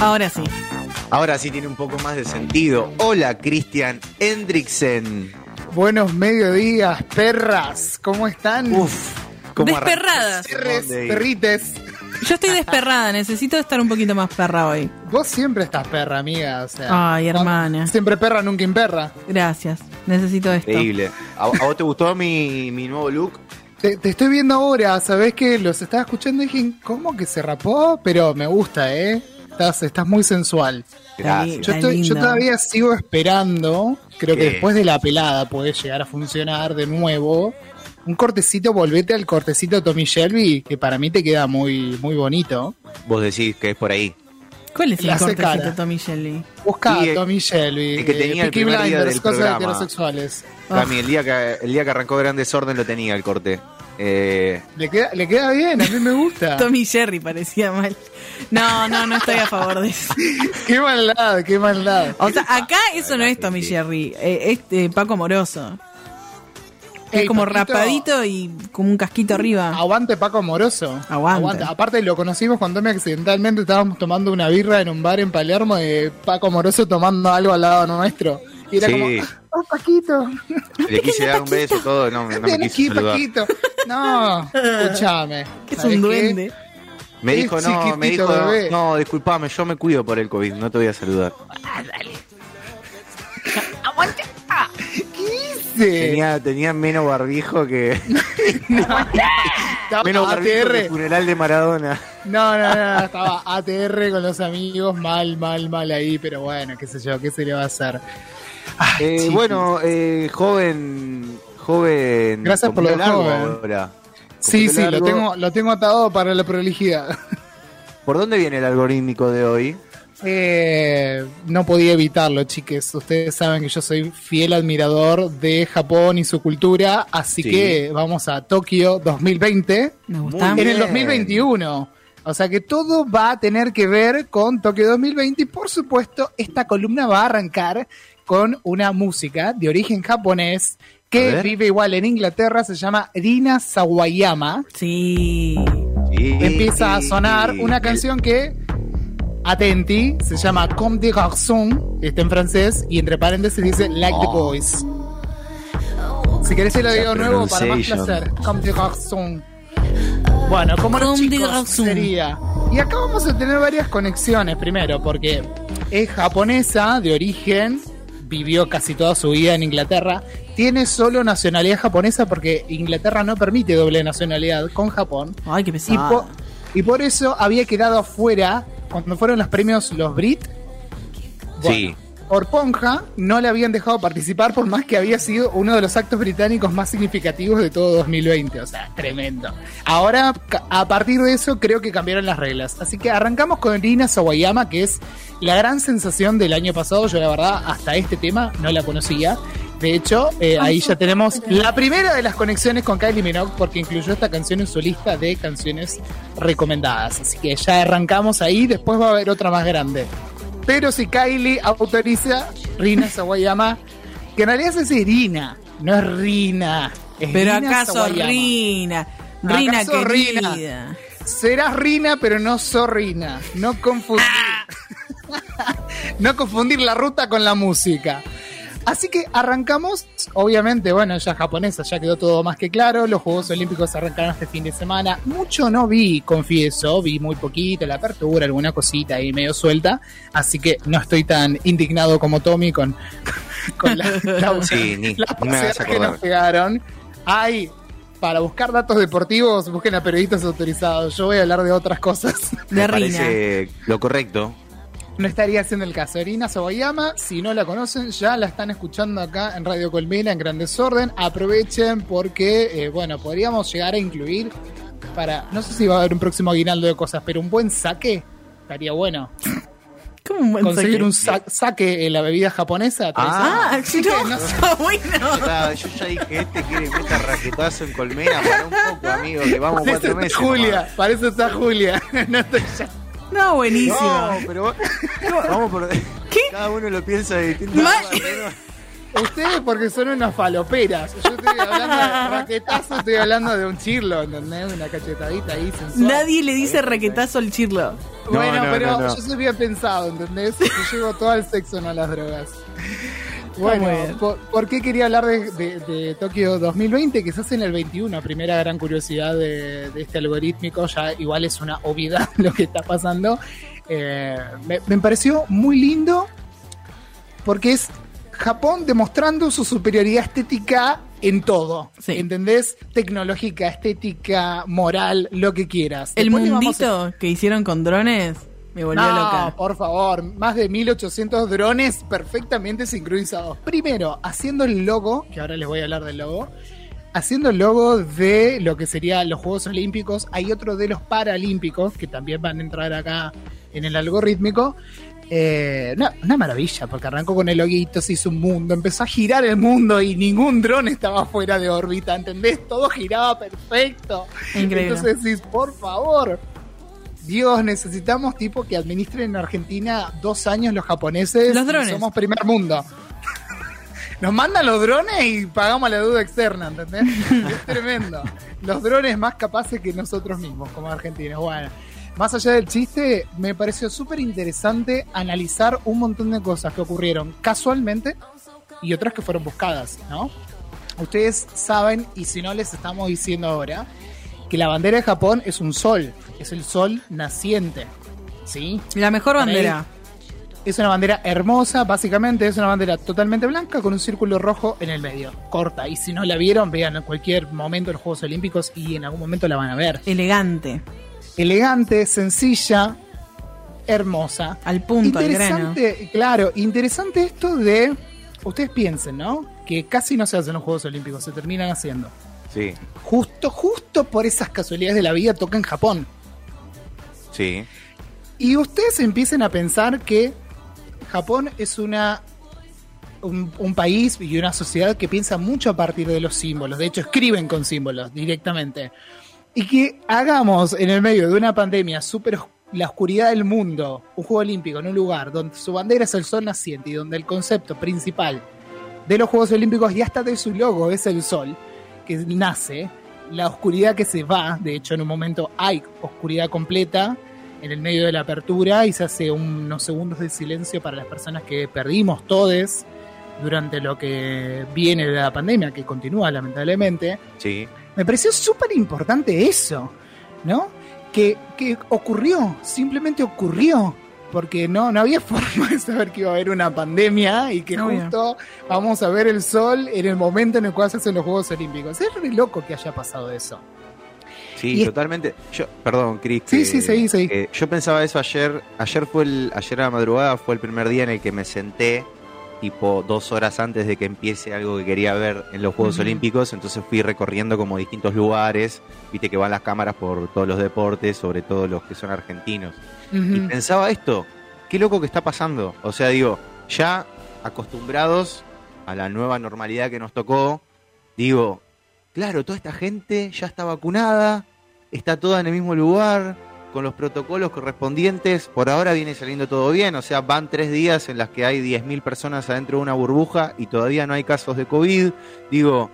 Ahora sí. Ahora sí tiene un poco más de sentido. Hola, Christian Hendricksen. Buenos mediodías, perras. ¿Cómo están? Uf, ¿cómo Desperradas. Perres, perrites. Yo estoy desperrada, necesito estar un poquito más perra hoy. Vos siempre estás perra, amiga. O sea, Ay, hermana. Siempre perra, nunca imperra. Gracias, necesito esto. Increíble. ¿A, a vos te gustó mi, mi nuevo look? Te, te estoy viendo ahora, ¿sabés que Los estaba escuchando y dije, ¿cómo que se rapó? Pero me gusta, ¿eh? Estás, estás muy sensual. Gracias. Yo, estoy, yo todavía sigo esperando. Creo que después de la pelada puede llegar a funcionar de nuevo. Un cortecito, volvete al cortecito Tommy Shelby, que para mí te queda muy, muy bonito. Vos decís que es por ahí. ¿Cuál es el cortecito, cara. Tommy Shelly? Busca Sí, a Tommy Shelby. el que tenía el primer día Blinders, del cosas programa. heterosexuales. Cami, el día que el día que arrancó Gran Desorden lo tenía el corte. Eh, Le queda, le queda bien, a mí me gusta. Tommy Jerry parecía mal. No, no, no estoy a favor de eso. qué maldad, qué maldad. O sea, acá eso no es Tommy Jerry, eh, es eh, Paco Moroso. Es como Paquito, rapadito y como un casquito arriba. Aguante Paco Amoroso. Aguante. Aparte lo conocimos cuando me accidentalmente estábamos tomando una birra en un bar en Palermo de Paco Amoroso tomando algo al lado nuestro. Y era Sí. como, oh Paquito, le quise dar un beso todo, no, no me quiso aquí saludar. Paquito. No, escúchame. Es ¿sabés un qué? duende. Me dijo, no, me dijo, bebé. no, disculpame, yo me cuido por el COVID, no te voy a saludar. ¿Qué hice? Tenía, tenía menos barbijo que. Estaba menos barbijo que el ATR. funeral de Maradona. No, no, no, no, estaba ATR con los amigos, mal, mal, mal ahí, pero bueno, qué sé yo, qué se le va a hacer. Ay, Eh, bueno, eh, joven. Joven. Gracias por lo largo joven. ahora. Sí, sí, lo tengo, lo tengo atado para la prolijidad. ¿Por dónde viene el algorítmico de hoy? Eh, no podía evitarlo, chiques. Ustedes saben que yo soy fiel admirador de Japón y su cultura, así Sí. que vamos a Tokio 2020 Me gusta. En el bien. 2021. O sea que todo va a tener que ver con Tokio 2020 y por supuesto esta columna va a arrancar con una música de origen japonés que vive igual en Inglaterra, se llama Rina Sawayama. Sí. Sí. empieza a sonar una canción que, atenti, se llama Comme des garçons, está en francés, y entre paréntesis dice Like the Oh. Boys. Si querés se lo digo nuevo para más placer. Comme des garçons. Bueno, como los chicos sería. Y acá vamos a tener varias conexiones. Primero, porque es japonesa de origen, vivió casi toda su vida en Inglaterra. Tiene solo nacionalidad japonesa porque Inglaterra no permite doble nacionalidad con Japón. Ay, qué Y, pesado. po- y por eso había quedado afuera cuando fueron los premios los Brit. Bueno, Sí. Por Ponja no le habían dejado participar por más que había sido uno de los actos británicos más significativos de todo 2020. O sea, tremendo. Ahora, a partir de eso, creo que cambiaron las reglas. Así que arrancamos con Rina Sawayama, que es la gran sensación del año pasado. Yo, la verdad, hasta este tema no la conocía. De hecho, eh, ahí ya tenemos la primera de las conexiones con Kylie Minogue, porque incluyó esta canción en su lista de canciones recomendadas. Así que ya arrancamos ahí, después va a haber otra más grande. Pero si Kylie autoriza Rina Sawayama, que en realidad se dice Rina, no es Rina. es Pero Rina acaso Sawayama. Rina. Rina ¿Acaso querida. Rina? Serás Rina, pero no Zorrina. No confundir. no confundir la ruta con la música. Así que arrancamos, obviamente, bueno, ya japonesa, ya quedó todo más que claro. Los Juegos Olímpicos arrancaron este fin de semana. Mucho no vi, confieso, vi muy poquito, la apertura, alguna cosita ahí medio suelta. Así que no estoy tan indignado como Tommy con, con la, la- Sí, ni- las ni me que nos pegaron. Ay, para buscar datos deportivos, busquen a periodistas autorizados. Yo voy a hablar de otras cosas. De Me Rina. parece lo correcto. No estaría haciendo el caso. Irina Sawayama, si no la conocen, ya la están escuchando acá en Radio Colmena en Gran Desorden. Aprovechen porque, eh, bueno, podríamos llegar a incluir para, no sé si va a haber un próximo aguinaldo de cosas, pero un buen saque estaría bueno. ¿Cómo un buen Conseguir saque? un sa- saque en la bebida japonesa. Ah. Ah, sí, no, no está bueno. Yo ya dije, este quiere meter raquetazo en colmena para un poco, amigo, que vamos Parece cuatro está meses. Julia, parece está Julia. No estoy ya- No, buenísimo. No, pero vamos por. Cada uno lo piensa de distinta Ma- Ustedes porque son unas faloperas. Yo estoy hablando de raquetazo, estoy hablando de un chirlo, ¿entendés? Una cachetadita ahí sensual. Nadie le dice raquetazo al chirlo. No, Bueno, no, pero no, no. yo soy bien pensado, ¿entendés? Yo llevo todo al sexo, no a las drogas. Bueno, por, por qué quería hablar de, de- de Tokio 2020? Que se hace en el 21, primera gran curiosidad de, de este algorítmico, ya igual es una obviedad lo que está pasando. Eh, me, me pareció muy lindo porque es Japón demostrando su superioridad estética en todo, Sí. ¿entendés? Tecnológica, estética, moral, lo que quieras. El Después a- mundito que hicieron con drones me volvió no, loca. por favor, más de 1800 drones perfectamente sincronizados. Primero, haciendo el logo, que ahora les voy a hablar del logo, haciendo el logo de lo que serían los Juegos Olímpicos, hay otro de los Paralímpicos, que también van a entrar acá en el algorítmico. Eh, una, una maravilla, porque arrancó con el loguito, se hizo un mundo, empezó a girar el mundo y ningún dron estaba fuera de órbita, ¿entendés? Todo giraba perfecto. Increíble. Entonces decís, por favor, Dios, necesitamos tipo que administren en Argentina dos años los japoneses. Los drones. Somos primer mundo. Nos mandan los drones y pagamos la deuda externa, ¿entendés? es tremendo. Los drones más capaces que nosotros mismos, como argentinos. Bueno, más allá del chiste, me pareció súper interesante analizar un montón de cosas que ocurrieron casualmente y otras que fueron buscadas, ¿no? Ustedes saben, y si no les estamos diciendo ahora, que la bandera de Japón es un sol, es el sol naciente, ¿sí? La mejor bandera. Es una bandera hermosa, básicamente es una bandera totalmente blanca con un círculo rojo en el medio, corta. Y si no la vieron, vean en cualquier momento los Juegos Olímpicos y en algún momento la van a ver. Elegante. Elegante, sencilla, hermosa. Al punto, al grano. interesante, claro, interesante esto de, ustedes piensen, ¿no? Que casi no se hacen los Juegos Olímpicos, se terminan haciendo. Sí, Justo, justo por esas casualidades de la vida toca en Japón. sí. Y ustedes empiecen a pensar que Japón es una un, un país y una sociedad que piensa mucho a partir de los símbolos. De hecho, escriben con símbolos directamente. Y que hagamos en el medio de una pandemia súper la oscuridad del mundo, un juego olímpico en un lugar donde su bandera es el sol naciente y donde el concepto principal de los Juegos Olímpicos y hasta de su logo es el sol, que nace, la oscuridad que se va, de hecho en un momento hay oscuridad completa en el medio de la apertura y se hace unos segundos de silencio para las personas que perdimos todes durante lo que viene de la pandemia, que continúa lamentablemente. Sí, Me pareció súper importante eso, ¿no? Que, que ocurrió, simplemente ocurrió, porque no, no había forma de saber que iba a haber una pandemia y que Obvio. justo vamos a ver el sol en el momento en el cual se hacen los Juegos Olímpicos. Es re loco que haya pasado eso. sí, Y es- totalmente. Yo, perdón, Cris. Sí, que- sí, seguí, seguí. que yo pensaba eso ayer. Ayer fue el, ayer a la madrugada fue el primer día en el que me senté, tipo dos horas antes de que empiece algo que quería ver en los Juegos. Olímpicos. Entonces fui recorriendo como distintos lugares. Viste que van las cámaras por todos los deportes, sobre todo los que son argentinos. Y pensaba esto, qué loco que está pasando. O sea, digo, ya acostumbrados a la nueva normalidad que nos tocó, digo, claro, toda esta gente ya está vacunada, está toda en el mismo lugar, con los protocolos correspondientes, por ahora viene saliendo todo bien, o sea, van tres días en las que hay 10.000 personas adentro de una burbuja y todavía no hay casos de COVID, digo,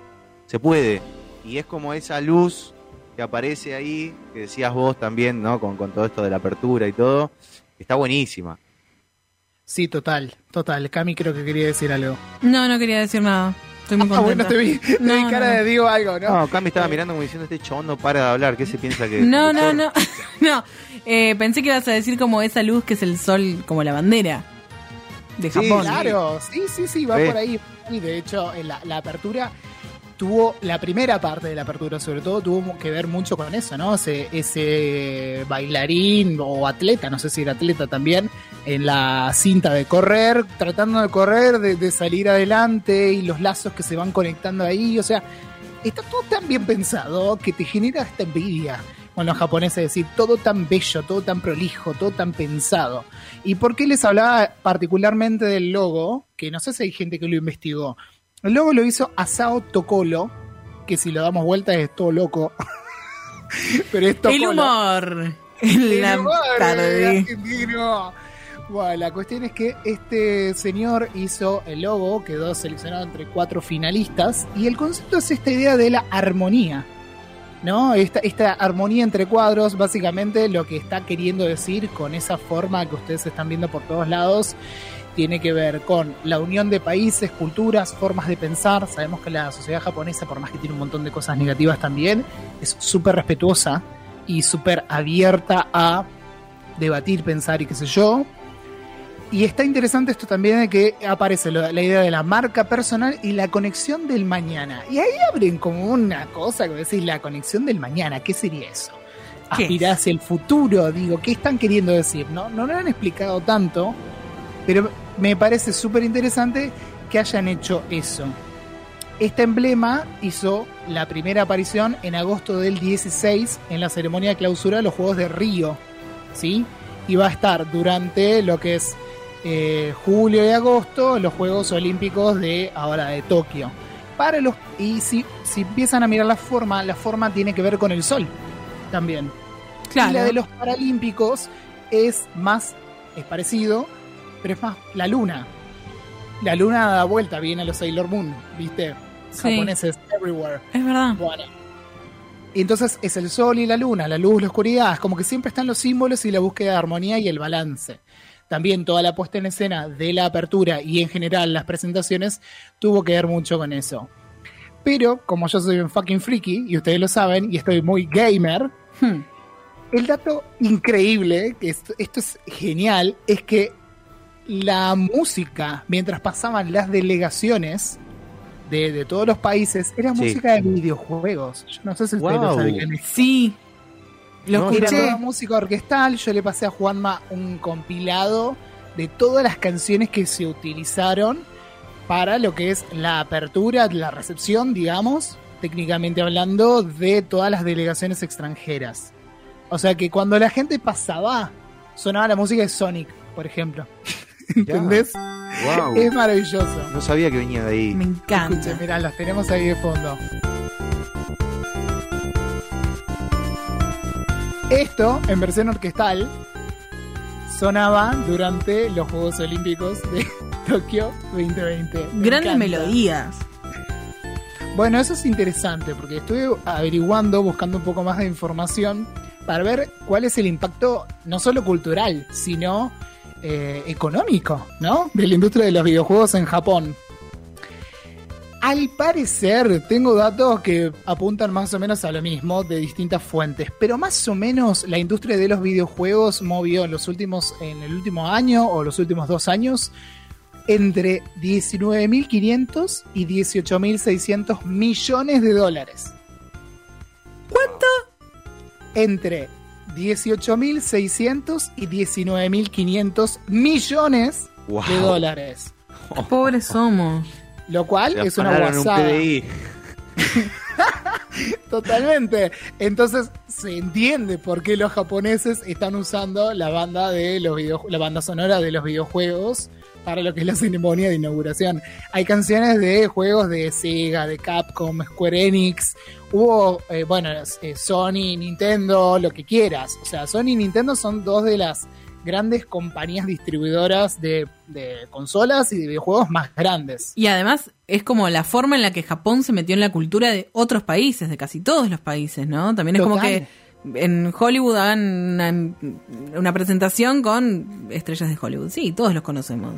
se puede. Y es como esa luz que aparece ahí, que decías vos también, ¿no? Con, con todo esto de la apertura y todo, está buenísima. Sí, total, total. Cami creo que quería decir algo. No, no quería decir nada. Estoy muy Ah, contenta. bueno, te vi, te No, vi no, cara no. de digo algo, ¿no? No, me estaba mirando como diciendo, este chabón no para de hablar, ¿qué se piensa que No, no, no. no. Eh, pensé que ibas a decir como esa luz que es el sol, como la bandera de Sí, Japón. Claro, sí, sí, sí, va Sí. por ahí. Y de hecho, en la, la apertura tuvo, la primera parte de la apertura sobre todo, tuvo que ver mucho con eso, ¿no? Ese, bailarín o atleta, no sé si era atleta también, en la cinta de correr, tratando de correr, de, de salir adelante y los lazos que se van conectando ahí, o sea, está todo tan bien pensado que te genera esta envidia con los japoneses, es decir, todo tan bello, todo tan prolijo, todo tan pensado. ¿Y por qué les hablaba particularmente del logo? Que no sé si hay gente que lo investigó. El logo lo hizo Asao Tokolo, que si lo damos vuelta es todo loco. Pero es Tokolo. El humor. La El humor, tarde. argentino. Bueno, la cuestión es que este señor hizo el logo, quedó seleccionado entre cuatro finalistas, y el concepto es esta idea de la armonía. ¿No? Esta, esta armonía entre cuadros, básicamente lo que está queriendo decir con esa forma que ustedes están viendo por todos lados, tiene que ver con la unión de países, culturas, formas de pensar. Sabemos que la sociedad japonesa, por más que tiene un montón de cosas negativas también, es súper respetuosa y súper abierta a debatir, pensar y qué sé yo. Y está interesante esto también de que aparece la idea de la marca personal y la conexión del mañana. Y ahí abren como una cosa que decís, la conexión del mañana, ¿qué sería eso? ¿Qué Aspirar hacia el futuro, digo, ¿qué están queriendo decir? No, no lo han explicado tanto, pero me parece súper interesante que hayan hecho eso. Este emblema hizo la primera aparición en agosto del 16 en la ceremonia de clausura de los Juegos de Río, ¿sí? Y va a estar durante lo que es eh, julio y agosto los Juegos Olímpicos de ahora de Tokio. Para los y si, si empiezan a mirar la forma, la forma tiene que ver con el sol también. Claro. Y la de los Paralímpicos es más, es parecido, pero es más la luna. La luna da vuelta bien a los Sailor Moon, ¿viste? Sí. Japoneses everywhere. Es verdad. Bueno. Y entonces es el sol y la luna, la luz, la oscuridad, es como que siempre están los símbolos y la búsqueda de armonía y el balance. También toda la puesta en escena de la apertura y en general las presentaciones tuvo que ver mucho con eso. Pero como yo soy un fucking freaky y ustedes lo saben y estoy muy gamer, Hmm. el dato increíble, que esto, esto es genial, es que la música, mientras pasaban las delegaciones de, de todos los países, era Sí. música de videojuegos. Yo no sé si ustedes lo Wow. sabían. Sí. Lo No, Era escuché. toda música orquestal, yo le pasé a Juanma un compilado de todas las canciones que se utilizaron para lo que es la apertura, la recepción, digamos, técnicamente hablando, de todas las delegaciones extranjeras. O sea que cuando la gente pasaba, sonaba la música de Sonic, por ejemplo. ¿Entendés? Wow. Es maravilloso. No sabía que venía de ahí. Me encanta. Escuchen, mirá, las tenemos ahí de fondo. Esto, en versión orquestal, sonaba durante los Juegos Olímpicos de Tokio 2020. Me Grandes encanta. melodías. Bueno, eso es interesante porque estuve averiguando, buscando un poco más de información para ver cuál es el impacto no solo cultural, sino eh, económico, ¿no? De la industria de los videojuegos en Japón. Al parecer, tengo datos que apuntan más o menos a lo mismo de distintas fuentes, pero más o menos la industria de los videojuegos movió en los últimos, en el último año o los últimos dos años entre 19.500 y 18.600 millones de dólares. ¿Cuánto? Entre 18.600 y 19.500 millones Wow. de dólares. Pobres somos. Lo cual Se es una un guasada. Totalmente. Entonces se entiende por qué los japoneses están usando la banda de los video- la banda sonora de los videojuegos para lo que es la ceremonia de inauguración. Hay canciones de juegos de Sega, de Capcom, Square Enix. Hubo, eh, bueno, eh, Sony, Nintendo, lo que quieras. O sea, Sony y Nintendo son dos de las grandes compañías distribuidoras de, de consolas y de videojuegos más grandes. Y además es como la forma en la que Japón se metió en la cultura de otros países, de casi todos los países, ¿no? También es como que en Hollywood hagan una, una presentación con estrellas de Hollywood. Sí, todos los conocemos.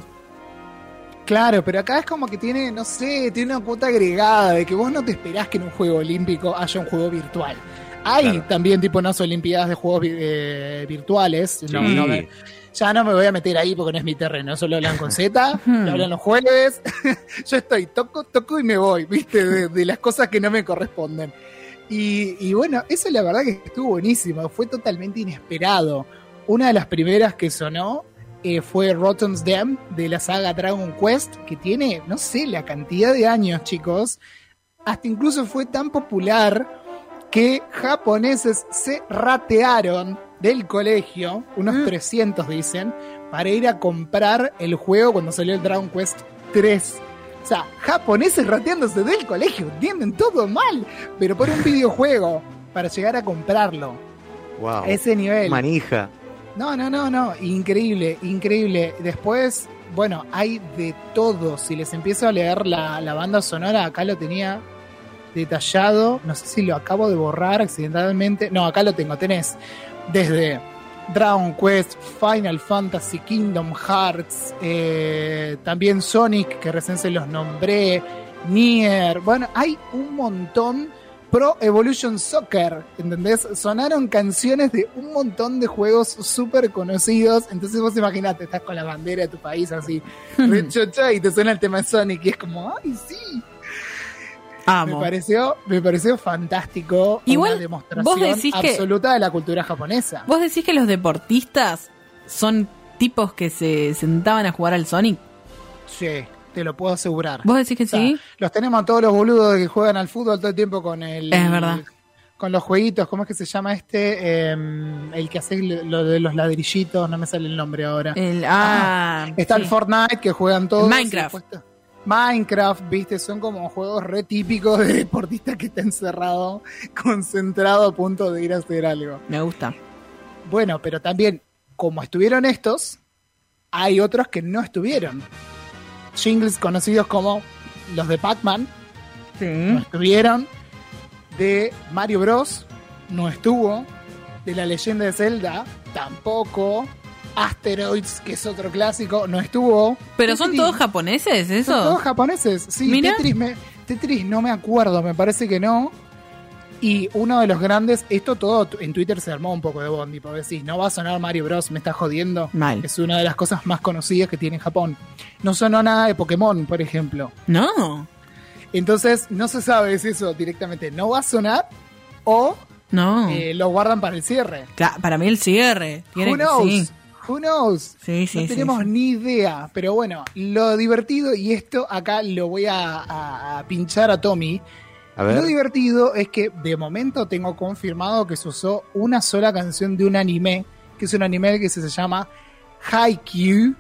Claro, pero acá es como que tiene, no sé, tiene una cuota agregada de que vos no te esperás que en un juego olímpico haya un juego virtual. Hay Claro. también tipo unas olimpiadas de juegos eh, virtuales. No, Sí. no me- ya no me voy a meter ahí porque no es mi terreno. Solo hablan con Z, lo hablan los jueves. Yo estoy, toco, toco y me voy, ¿viste? De, de las cosas que no me corresponden. Y, y bueno, eso la verdad que estuvo buenísimo. Fue totalmente inesperado. Una de las primeras que sonó eh, fue Rotten's Dam de la saga Dragon Quest, que tiene, no sé, la cantidad de años, chicos. Hasta incluso fue tan popular que japoneses se ratearon del colegio, unos Mm. 300 dicen, para ir a comprar el juego cuando salió el Dragon Quest 3. O sea, japoneses rateándose del colegio, entienden todo mal, pero por un videojuego, para llegar a comprarlo. Wow. A ese nivel. Manija. No, no, no, no, increíble, increíble. Después, bueno, hay de todo. Si les empiezo a leer la, la banda sonora, acá lo tenía detallado. No sé si lo acabo de borrar accidentalmente. No, acá lo tengo. Tenés desde Dragon Quest, Final Fantasy, Kingdom Hearts, eh, también Sonic, que recién se los nombré, Nier. Bueno, hay un montón. Pro Evolution Soccer, ¿entendés? Sonaron canciones de un montón de juegos súper conocidos. Entonces vos imaginate, estás con la bandera de tu país así, re chocha, y te suena el tema de Sonic y es como, ¡ay, sí! Me pareció, me pareció fantástico. Igual, una demostración vos decís que- absoluta de la cultura japonesa. ¿Vos decís que los deportistas son tipos que se sentaban a jugar al Sonic? Sí, te lo puedo asegurar. ¿Vos decís que O sea, sí? Los tenemos a todos los boludos que juegan al fútbol todo el tiempo con el. Es verdad. Con los jueguitos, ¿cómo es que se llama este? Eh, el que hace lo de los ladrillitos, no me sale el nombre ahora. El, ah, Está sí. el Fortnite que juegan todos. Minecraft. Minecraft, viste, son como juegos re típicos de deportista que está encerrado, concentrado a punto de ir a hacer algo. Me gusta. Bueno, pero también, como estuvieron estos, hay otros que no estuvieron. Jingles conocidos como los de Pac-Man, no estuvieron. De Mario Bros, no estuvo. De la leyenda de Zelda, tampoco. Asteroids, que es otro clásico, no estuvo. ¿Pero son todos japoneses, son todos eso? japoneses. Sí, Mira. Tetris, me- Tetris no me acuerdo, me parece que no. Y uno de los grandes, esto todo en Twitter se armó un poco de bondi, porque decís, no va a sonar Mario Bros, me está jodiendo. Mal. Es una de las cosas más conocidas que tiene Japón. No sonó nada de Pokémon, por ejemplo. No, Entonces, no se sabe si eso directamente no va a sonar o no. eh, lo guardan para el cierre. Para mí el cierre. Tiene Who que- knows? sí. Who knows? Sí, sí, no sí, tenemos sí. ni idea. Pero bueno, lo divertido, y esto acá lo voy a, a- a pinchar a Tommy. A Lo ver. divertido es que de momento tengo confirmado que se usó una sola canción de un anime, que es un anime que se llama Haikyuu,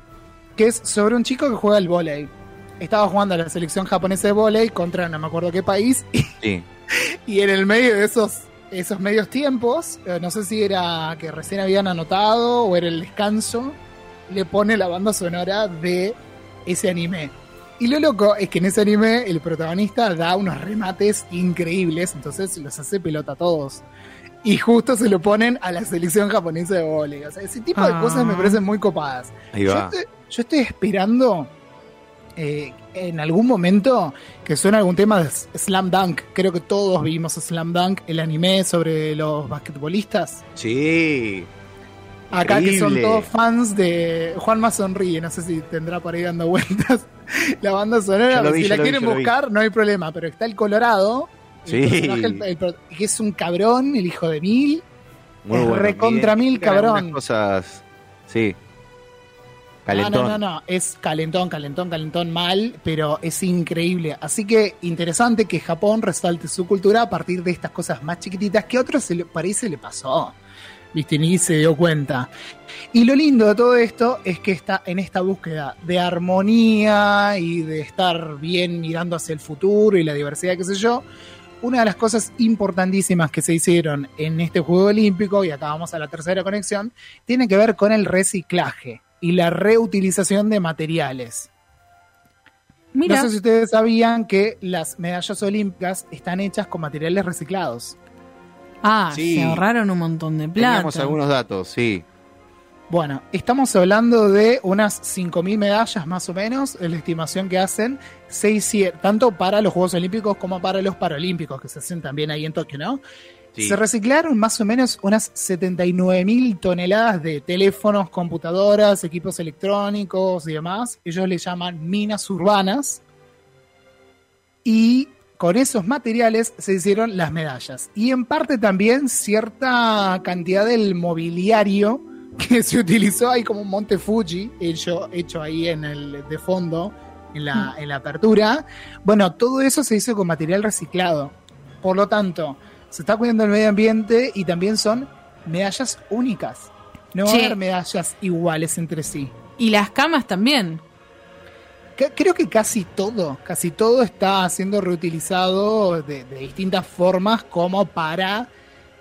que es sobre un chico que juega al volei. Estaba jugando a la selección japonesa de volei contra no me acuerdo qué país, Sí. y en el medio de esos, esos medios tiempos, eh, no sé si era que recién habían anotado o era el descanso, le pone la banda sonora de ese anime. Y lo loco es que en ese anime el protagonista da unos remates increíbles, entonces los hace pelota a todos. Y justo se lo ponen a la selección japonesa de volei. O sea, ese tipo de Ah. cosas me parecen muy copadas. Ahí Yo va. estoy, yo estoy esperando eh, en algún momento que suene algún tema de Slam Dunk. Creo que todos vimos Slam Dunk, el anime sobre los basquetbolistas. Sí. Acá que son todos fans de Juanma Sonríe, no sé si tendrá por ahí dando vueltas la banda sonora. Vi, si la quieren vi. buscar, no hay problema, pero está el Colorado. el Sí. personaje, el- el pro- que es un cabrón, el hijo de mil. Muy Es bueno. recontra mil, cabrón. cosas. Sí. Calentón. no, no, no, es calentón, calentón, calentón mal, pero es increíble. Así que interesante que Japón resalte su cultura a partir de estas cosas más chiquititas que a otros se le, parece le pasó. Viste, ni se dio cuenta. Y lo lindo de todo esto es que está en esta búsqueda de armonía y de estar bien mirando hacia el futuro y la diversidad, qué sé yo. Una de las cosas importantísimas que se hicieron en este Juego Olímpico, y acá vamos a la tercera conexión, tiene que ver con el reciclaje y la reutilización de materiales. Mira, No sé si ustedes sabían que las medallas olímpicas están hechas con materiales reciclados. ah, Sí. se ahorraron un montón de plata. Teníamos algunos datos, sí. Bueno, estamos hablando de unas 5.000 medallas más o menos, es la estimación que hacen, se tanto para los Juegos Olímpicos como para los Paralímpicos, que se hacen también ahí en Tokio, ¿no? Sí. Se reciclaron más o menos unas 79.000 toneladas de teléfonos, computadoras, equipos electrónicos y demás. Ellos le llaman minas urbanas. Y con esos materiales se hicieron las medallas. Y en parte también cierta cantidad del mobiliario que se utilizó ahí como un monte Fuji, hecho, hecho ahí en el de fondo, en la, en la apertura. Bueno, todo eso se hizo con material reciclado. Por lo tanto, se está cuidando el medio ambiente y también son medallas únicas. No va a haber medallas iguales entre sí. Y las camas también. Que- Creo que casi todo, casi todo está siendo reutilizado de, de distintas formas como para,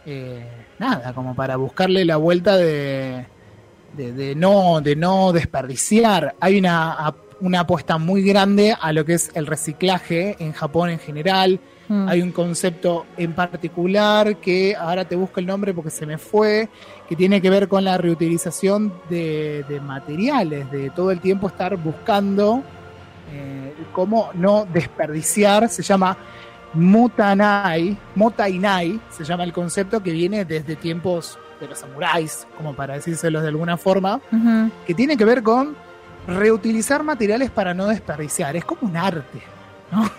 eh, nada, como para buscarle la vuelta de, de, de no, de no desperdiciar. Hay una, una apuesta muy grande a lo que es el reciclaje en Japón en general. Mm. Hay un concepto en particular que ahora te busco el nombre porque se me fue, que tiene que ver con la reutilización de, de materiales, de todo el tiempo estar buscando eh, cómo no desperdiciar. Se llama Mutanai, Motainai, se llama el concepto que viene desde tiempos de los samuráis, como para decírselos de alguna forma, que tiene que ver con reutilizar materiales para no desperdiciar. Es como un arte, ¿no?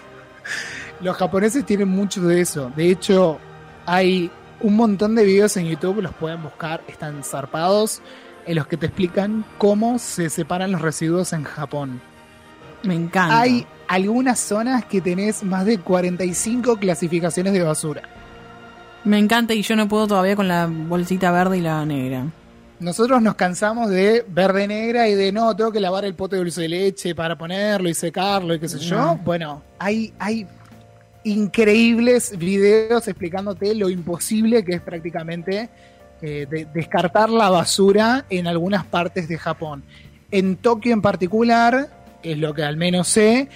Los japoneses tienen mucho de eso. De hecho, hay un montón de videos en YouTube, los pueden buscar, están zarpados, en los que te explican cómo se separan los residuos en Japón. Me encanta. Hay algunas zonas que tenés más de 45 clasificaciones de basura. Me encanta y yo no puedo todavía con la bolsita verde y la negra. Nosotros nos cansamos de verde negra y de no, tengo que lavar el pote de dulce de leche para ponerlo y secarlo y qué sé yo. No. Bueno, hay, hay increíbles videos explicándote lo imposible que es prácticamente eh, de- descartar la basura en algunas partes de Japón. En Tokio en particular, es lo que al menos sé,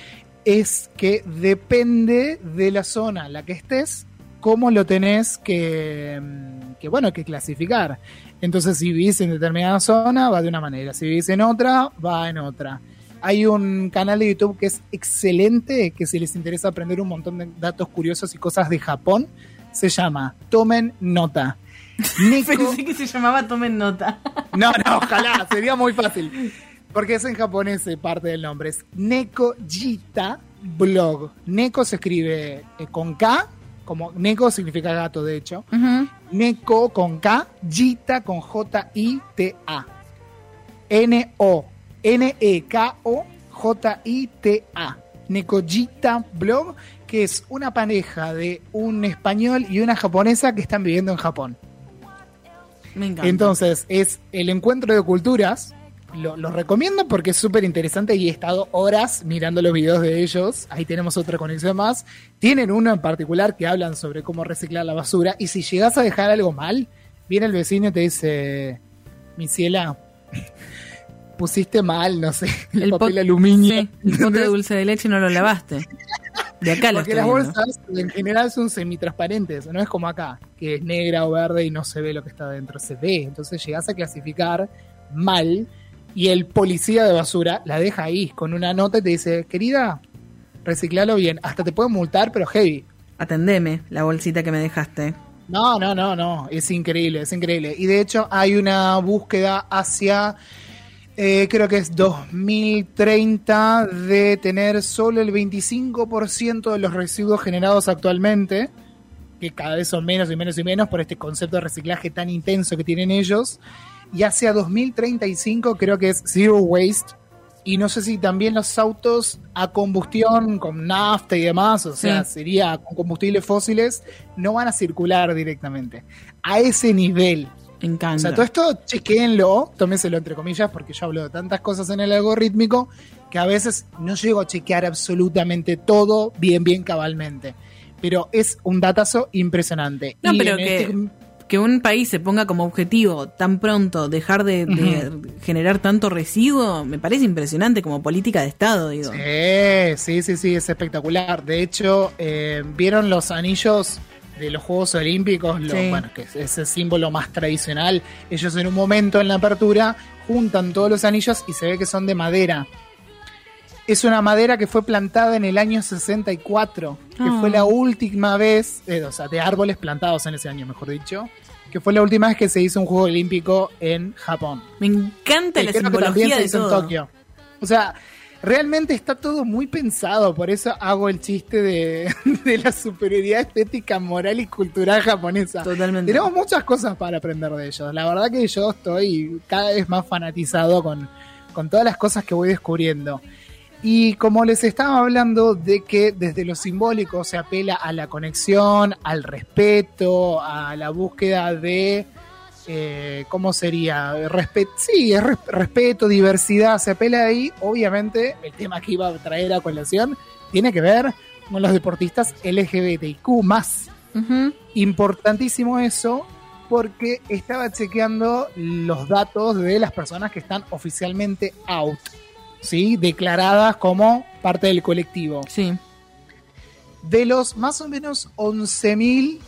es que depende de la zona en la que estés, cómo lo tenés que, mm, que bueno, que clasificar. Entonces, si vivís en determinada zona, va de una manera. Si vivís en otra, va en otra. Hay un canal de YouTube que es excelente, que si les interesa aprender un montón de datos curiosos y cosas de Japón, se llama Tomen Nota. Pensé que se llamaba Tomen Nota. no, no, ojalá, sería muy fácil. Porque es en japonés eh, parte del nombre. Es Neko Jita Blog. Neko se escribe eh, con K, como Neko significa gato, de hecho. Ujú. Neko con K, Jita con J-I-T-A. N-O, N-E-K-O, J-I-T-A. Nekojita Blog, que es una pareja de un español y una japonesa que están viviendo en Japón. Me encanta. Entonces, es el encuentro de culturas. Lo, lo recomiendo porque es súper interesante y he estado horas mirando los videos de ellos. Ahí tenemos otra conexión más. Tienen uno en particular que hablan sobre cómo reciclar la basura. Y si llegas a dejar algo mal, viene el vecino y te dice: Mi ciela, pusiste mal, no sé, el, papel pot- aluminio. Sí, el pote de dulce de leche no lo lavaste. De acá lo Porque las bolsas en general son semitransparentes, no es como acá, que es negra o verde y no se ve lo que está dentro, se ve. Entonces llegas a clasificar mal y el policía de basura la deja ahí con una nota y te dice, querida, reciclalo bien. Hasta te pueden multar, pero heavy. Atendeme la bolsita que me dejaste. No, no, no, no, es increíble, es increíble. Y de hecho hay una búsqueda hacia, eh, creo que es 2030, de tener solo el 25% de los residuos generados actualmente, que cada vez son menos y menos y menos por este concepto de reciclaje tan intenso que tienen ellos. Y hacia 2035 creo que es Zero Waste. Y no sé si también los autos a combustión con nafta y demás, o sea, Sí. sería con combustibles fósiles, no van a circular directamente. A ese nivel. Me encanta. O sea, todo esto chequéenlo, tómenselo entre comillas, porque yo hablo de tantas cosas en el algorítmico que a veces no llego a chequear absolutamente todo bien, bien cabalmente. Pero es un datazo impresionante. No, Y pero que, este- que un país se ponga como objetivo tan pronto dejar de, de generar tanto residuo, me parece impresionante como política de Estado, digo. Sí, sí, sí, sí, es espectacular. De hecho, eh, ¿vieron los anillos de los Juegos Olímpicos? Lo- Sí. Bueno, que es ese símbolo más tradicional. Ellos en un momento en la apertura juntan todos los anillos y se ve que son de madera. Es una madera que fue plantada en el año 64, que Ah. fue la última vez, eh, o sea, de árboles plantados en ese año, mejor dicho, que fue la última vez que se hizo un Juego Olímpico en Japón. Me encanta Que la creo que también simbología se de hizo en. Tokio. O sea, realmente está todo muy pensado, por eso hago el chiste de, de la superioridad estética, moral y cultural japonesa. Totalmente. Tenemos muchas cosas para aprender de ellos. La verdad que yo estoy cada vez más fanatizado con, con todas las cosas que voy descubriendo. Y como les estaba hablando de que desde lo simbólico se apela a la conexión, al respeto, a la búsqueda de, eh, ¿cómo sería? Sí, es res- respeto, diversidad, se apela ahí. Obviamente, el tema que iba a traer a colación tiene que ver con los deportistas LGBTIQ+. Ujú. Importantísimo eso, porque estaba chequeando los datos de las personas que están oficialmente out, ¿sí? Declaradas como parte del colectivo. Sí. De los más o menos 11.000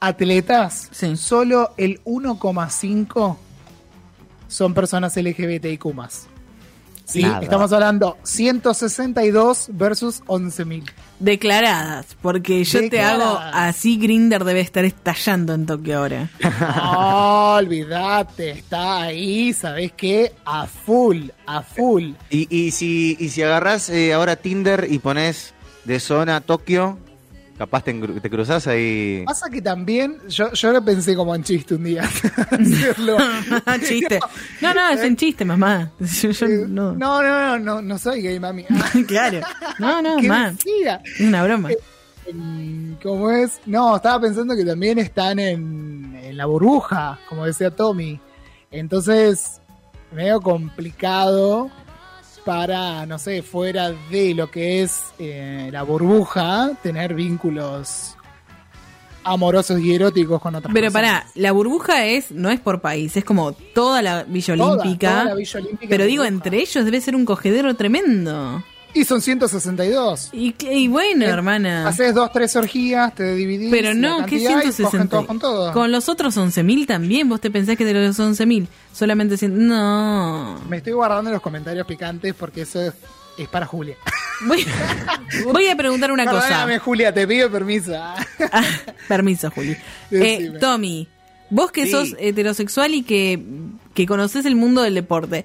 atletas, Sí. solo el 1,5 son personas LGBTIQ+. Sí, Nada. estamos hablando 162 versus 11.000. Declaradas, porque yo te hago así, Grinder debe estar estallando en Tokio ahora. No, olvídate, está ahí, ¿sabes qué? A full, a full. Y, y si, y si agarrás eh, ahora Tinder y pones de zona Tokio, capaz te, te cruzás ahí. Pasa que también, yo, yo lo pensé como en chiste un día, chiste. No, no, es un chiste, mamá. Yo, yo Eh, no. No, no, no, no, no soy gay, mami. claro. No, no, ¿Qué mamá. una broma. En- ¿Cómo es? No, estaba pensando que también están en, en la burbuja, como decía Tommy. Entonces, medio complicado para, no sé, fuera de lo que es eh, la burbuja, tener vínculos amorosos y eróticos con otras Pero personas. pará, la burbuja es no es por país, es como toda la Villa Olímpica. toda la Villa Olímpica pero digo, burbuja. entre ellos debe ser un cogedero tremendo. Y son 162. Y, y bueno, Eh, hermana. Haces dos, tres orgías, te dividís. Pero no, ¿qué cantidad y cogen 160? todos con todo. Con los otros 11.000 también, vos te pensás que de los 11.000 solamente... cien- No. Me estoy guardando los comentarios picantes porque eso es, es para Julia. Voy, voy a preguntar una cosa. Julia, te pido permiso. Ah, permiso, Juli. Eh, Tommy, vos que Sí. sos heterosexual y que, que conoces el mundo del deporte,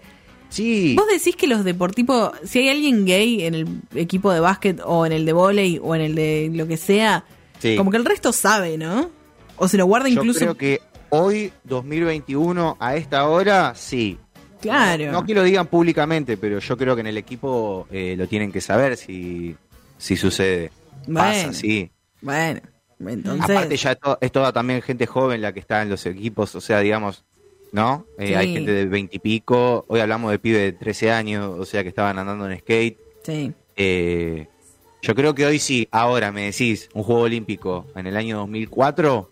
Sí. vos decís que los deportivos, si hay alguien gay en el equipo de básquet o en el de vóley o en el de lo que sea, Sí. como que el resto sabe, ¿no? O se lo guarda Yo incluso... creo que hoy, 2021, a esta hora, sí. Claro. No que lo digan públicamente, pero yo creo que en el equipo eh, lo tienen que saber si, si sucede. Pasa, Bueno. sí. Bueno, entonces... Aparte ya to- es toda también gente joven la que está en los equipos, o sea, digamos, ¿no? Eh, Sí. Hay gente de 20 y pico, hoy hablamos de pibe de 13 años, o sea, que estaban andando en skate. Sí. Eh, yo creo que hoy sí, ahora me decís, un juego olímpico en el año 2004,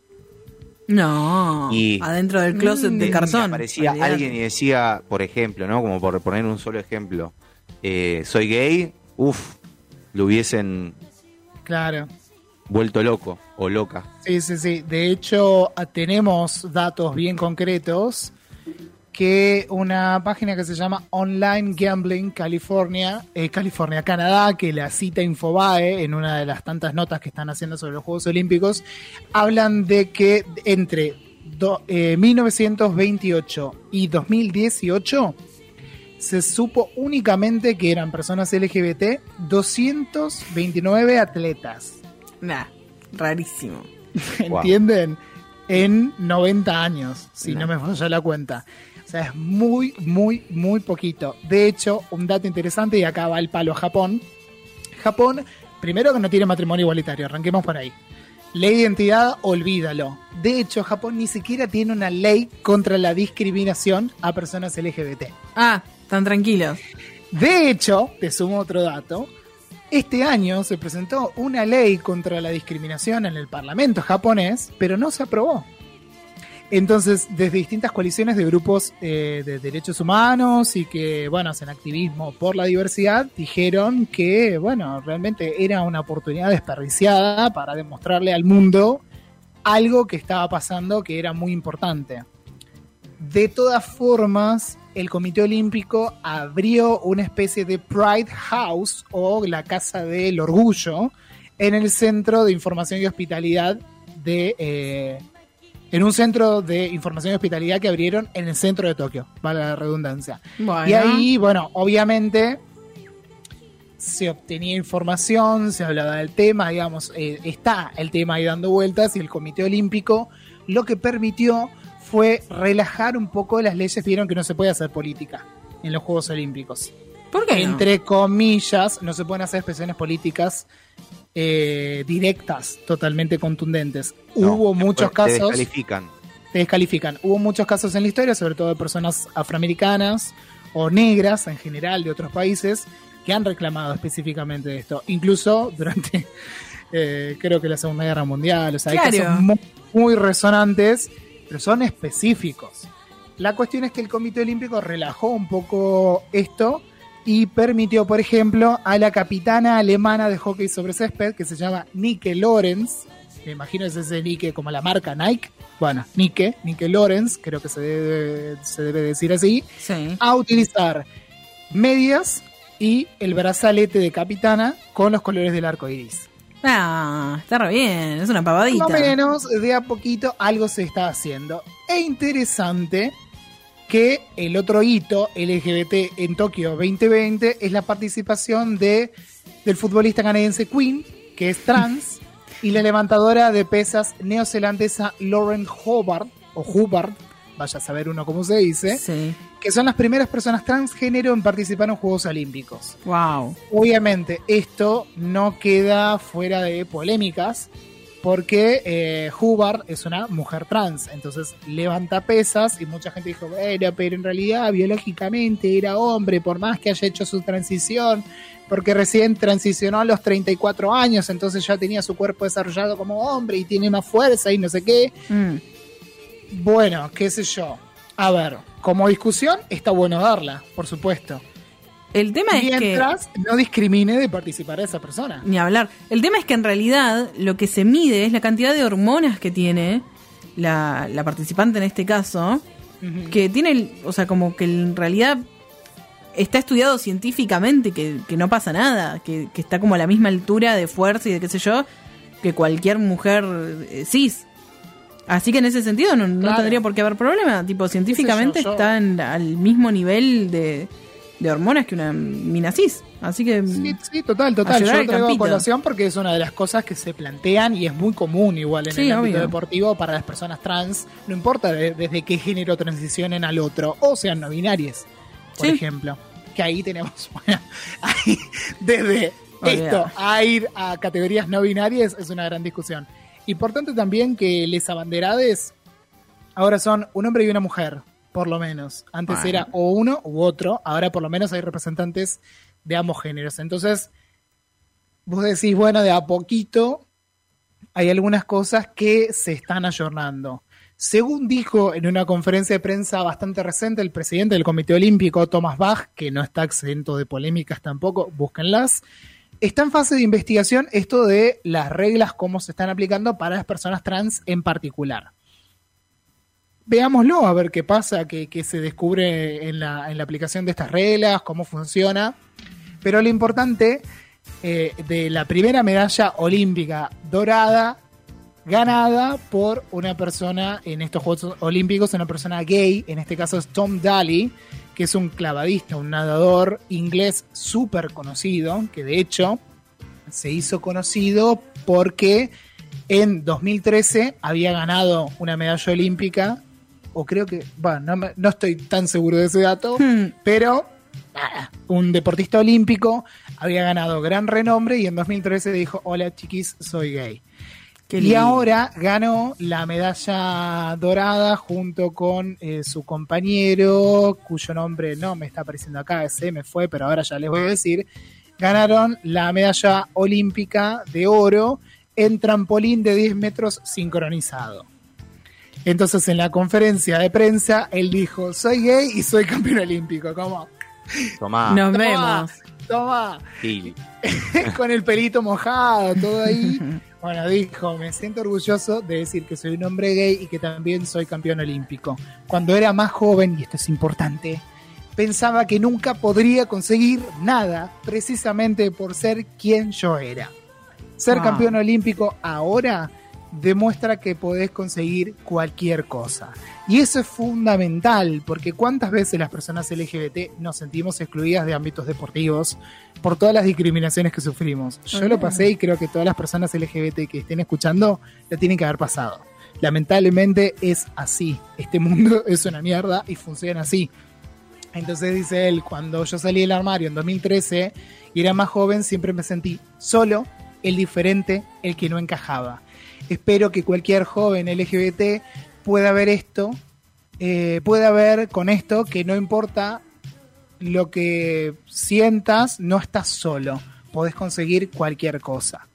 No, Y- adentro del closet de y cartón. aparecía olvidate. alguien y decía, por ejemplo, ¿no? Como por poner un solo ejemplo, eh, soy gay, uff, lo hubiesen Claro. vuelto loco o loca. Sí, sí, sí. De hecho, tenemos datos bien concretos que una página que se llama Online Gambling California, eh, California, Canadá, que la cita Infobae en una de las tantas notas que están haciendo sobre los Juegos Olímpicos, hablan de que entre do- eh, 1928 y 2018 se supo únicamente que eran personas LGBT 229 atletas. Nah, rarísimo. Wow. ¿Entienden? En 90 años, si No. no me falla la cuenta. O sea, es muy, muy, muy poquito. De hecho, un dato interesante, y acá va el palo a Japón. Japón, primero que no tiene matrimonio igualitario, arranquemos por ahí. Ley de identidad, olvídalo. De hecho, Japón ni siquiera tiene una ley contra la discriminación a personas LGBT. Ah, tan tranquilos. De hecho, te sumo otro dato. Este año se presentó una ley contra la discriminación en el Parlamento japonés, pero no se aprobó. Entonces, desde distintas coaliciones de grupos eh, de derechos humanos y que, bueno, hacen activismo por la diversidad, dijeron que, bueno, realmente era una oportunidad desperdiciada para demostrarle al mundo algo que estaba pasando que era muy importante. De todas formas, el Comité Olímpico abrió una especie de Pride House o la Casa del Orgullo en el Centro de Información y Hospitalidad de... eh, en un centro de información y hospitalidad que abrieron en el centro de Tokio, para la redundancia. Bueno. Y ahí, bueno, obviamente se obtenía información, se hablaba del tema, digamos, eh, está el tema ahí dando vueltas y el Comité Olímpico lo que permitió fue relajar un poco las leyes, vieron que no se puede hacer política en los Juegos Olímpicos. ¿Por qué no? Entre comillas, no se pueden hacer expresiones políticas eh, directas, totalmente contundentes. No, Hubo te- muchos te casos descalifican. te descalifican. Hubo muchos casos en la historia, sobre todo de personas afroamericanas o negras en general de otros países, que han reclamado específicamente esto. Incluso durante, eh, creo que la Segunda Guerra Mundial. O sea, hay casos muy, muy resonantes pero son específicos. La cuestión es que el Comité Olímpico relajó un poco esto y permitió, por ejemplo, a la capitana alemana de hockey sobre césped, que se llama Nike Lorenz, me imagino es ese Nike como la marca Nike, bueno, Nike, Nike Lorenz, creo que se debe, se debe decir así, Sí. a utilizar medias y el brazalete de capitana con los colores del arco iris. Ah, está re bien, es una pavadita. Más o menos, de a poquito algo se está haciendo. E interesante que el otro hito LGBT en Tokio 2020 es la participación de, del futbolista canadiense Queen, que es trans, y la levantadora de pesas neozelandesa Lauren Hobart, o Hubbard, vaya a saber uno cómo se dice, Sí. que son las primeras personas transgénero en participar en Juegos Olímpicos. Wow. Obviamente, esto no queda fuera de polémicas porque eh, Hubbard es una mujer trans, entonces levanta pesas y mucha gente dijo, bueno, pero en realidad biológicamente era hombre, por más que haya hecho su transición, porque recién transicionó a los 34 años, entonces ya tenía su cuerpo desarrollado como hombre y tiene más fuerza y no sé qué. Mm. Bueno, qué sé yo. A ver, como discusión está bueno darla, por supuesto. El tema es que... Mientras no discrimine de participar a esa persona. Ni hablar. El tema es que en realidad lo que se mide es la cantidad de hormonas que tiene la, la participante en este caso, que tiene, o sea, como que en realidad está estudiado científicamente que, que no pasa nada, que, que está como a la misma altura de fuerza y de qué sé yo, que cualquier mujer eh, cis. Así que en ese sentido no, tendría por qué haber problema. Tipo, científicamente yo? está en- al mismo nivel de, de hormonas que una mina cis. Así que... Sí, sí, total, total. Yo traigo a colación porque es una de las cosas que se plantean y es muy común igual en Sí, el ámbito obvio. deportivo para las personas trans, no importa de- desde qué género transicionen al otro, o sean no binarias, por Sí. ejemplo. Que ahí tenemos, bueno, ahí, desde esto a ir a categorías no binarias es una gran discusión. Importante también que les abanderades ahora son un hombre y una mujer, por lo menos. Antes Bueno. era o uno u otro, ahora por lo menos hay representantes de ambos géneros. Entonces, vos decís, bueno, de a poquito hay algunas cosas que se están ayornando. Según dijo en una conferencia de prensa bastante reciente el presidente del Comité Olímpico, Thomas Bach, que no está exento de polémicas tampoco, búsquenlas, está en fase de investigación esto de las reglas, cómo se están aplicando para las personas trans en particular. Veámoslo, a ver qué pasa, qué, qué se descubre en la, en la aplicación de estas reglas, cómo funciona. Pero lo importante eh, de la primera medalla olímpica dorada ganada por una persona en estos Juegos Olímpicos, una persona gay, en este caso es Tom Daly, que es un clavadista, un nadador inglés súper conocido, que de hecho se hizo conocido porque en 2013 había ganado una medalla olímpica, o creo que, bueno, no, me- no estoy tan seguro de ese dato, Hmm. pero nada, un deportista olímpico había ganado gran renombre y en 2013 dijo, hola chiquis, soy gay. Qué y lindo. ahora ganó la medalla dorada junto con eh, su compañero, cuyo nombre no me está apareciendo acá, se me fue, pero ahora ya les voy a decir. Ganaron la medalla olímpica de oro en trampolín de 10 metros sincronizado. Entonces en la conferencia de prensa él dijo, soy gay y soy campeón olímpico. Como, Tomá, Nos vemos. toma, Gil. con el pelito mojado, todo ahí. Bueno, dijo, me siento orgulloso de decir que soy un hombre gay y que también soy campeón olímpico. Cuando era más joven, y esto es importante, pensaba que nunca podría conseguir nada precisamente por ser quien yo era. Ser Wow. campeón olímpico ahora demuestra que podés conseguir cualquier cosa. Y eso es fundamental, porque cuántas veces las personas LGBT nos sentimos excluidas de ámbitos deportivos por todas las discriminaciones que sufrimos. Yo lo pasé y creo que todas las personas LGBT que estén escuchando la tienen que haber pasado. Lamentablemente es así. Este mundo es una mierda y funciona así. Entonces dice él, cuando yo salí del armario en 2013 y era más joven, siempre me sentí solo, el diferente, el que no encajaba. Espero que cualquier joven LGBT pueda ver esto, eh, pueda ver con esto que no importa lo que sientas, no estás solo, podés conseguir cualquier cosa.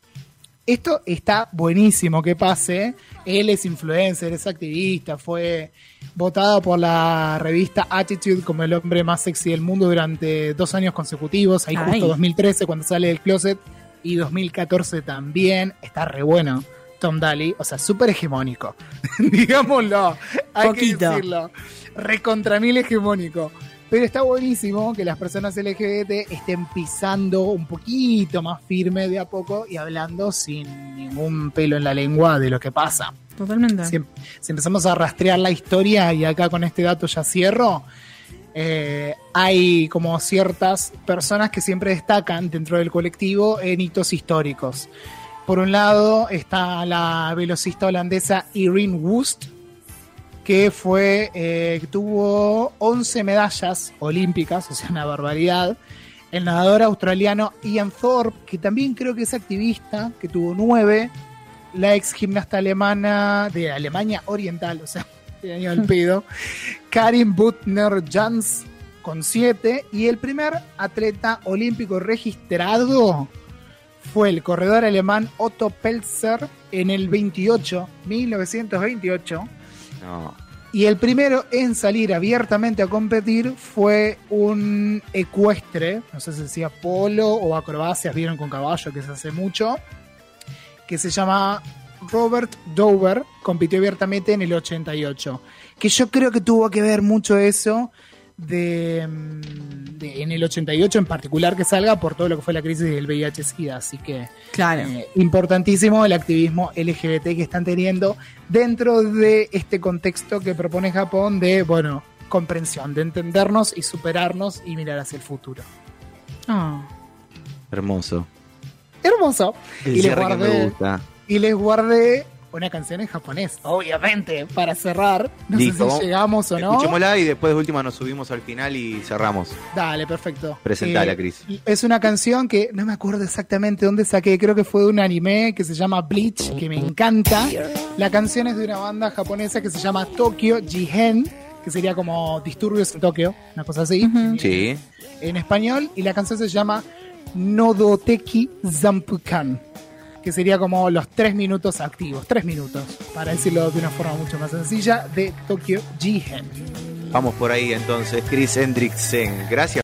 esto está buenísimo que pase. Él es influencer, es activista, fue votado por la revista Attitude como el hombre más sexy del mundo durante dos años consecutivos, ahí Ay. justo 2013 cuando sale del closet y 2014 también. Está re bueno Tom Daly, o sea, súper hegemónico, digámoslo, hay Poquito. que decirlo, recontra mil hegemónico. Pero está buenísimo que las personas LGBT estén pisando un poquito más firme de a poco y hablando sin ningún pelo en la lengua de lo que pasa. Totalmente. Si, si empezamos a rastrear la historia, y acá con este dato ya cierro, eh, hay como ciertas personas que siempre destacan dentro del colectivo en hitos históricos. Por un lado está la velocista holandesa Irene Wust, que fue eh, tuvo 11 medallas olímpicas, o sea, una barbaridad. El nadador australiano Ian Thorpe, que también creo que es activista, que tuvo 9. La ex gimnasta alemana de Alemania Oriental, o sea, de año pedo. Karin Butner Jans con 7. Y el primer atleta olímpico registrado fue el corredor alemán Otto Pelzer en el 28, 1928. No. Y el primero en salir abiertamente a competir fue un ecuestre, no sé si decía polo o acrobacias, vieron con caballo que se hace mucho, que se llama Robert Dover, compitió abiertamente en el 88. Que yo creo que tuvo que ver mucho eso de, mm, de- en el 88 en particular que salga por todo lo que fue la crisis del VIH-Sida, así que Claro. eh, importantísimo el activismo LGBT que están teniendo dentro de este contexto que propone Japón de, bueno, comprensión, de entendernos y superarnos y mirar hacia el futuro. Ah. Hermoso. Hermoso. El Y les cierre que me guardé, gusta. y les guardé una canción en japonés, obviamente, para cerrar. No Listo. sé si llegamos o no. Escuchémosla y después de última nos subimos al final y cerramos. Dale, perfecto. Presentala, Eh, Cris. Es una canción que no me acuerdo exactamente dónde saqué, creo que fue de un anime que se llama Bleach, que me encanta. La canción es de una banda japonesa que se llama Tokyo Jihen, que sería como Disturbios en Tokio, una cosa así, Sí. en español, y la canción se llama Nodoteki Zampukan, que sería como los tres minutos activos, tres minutos, para decirlo de una forma mucho más sencilla, de Tokyo Jihen. Vamos por ahí entonces. Chris Hendricksen. Gracias.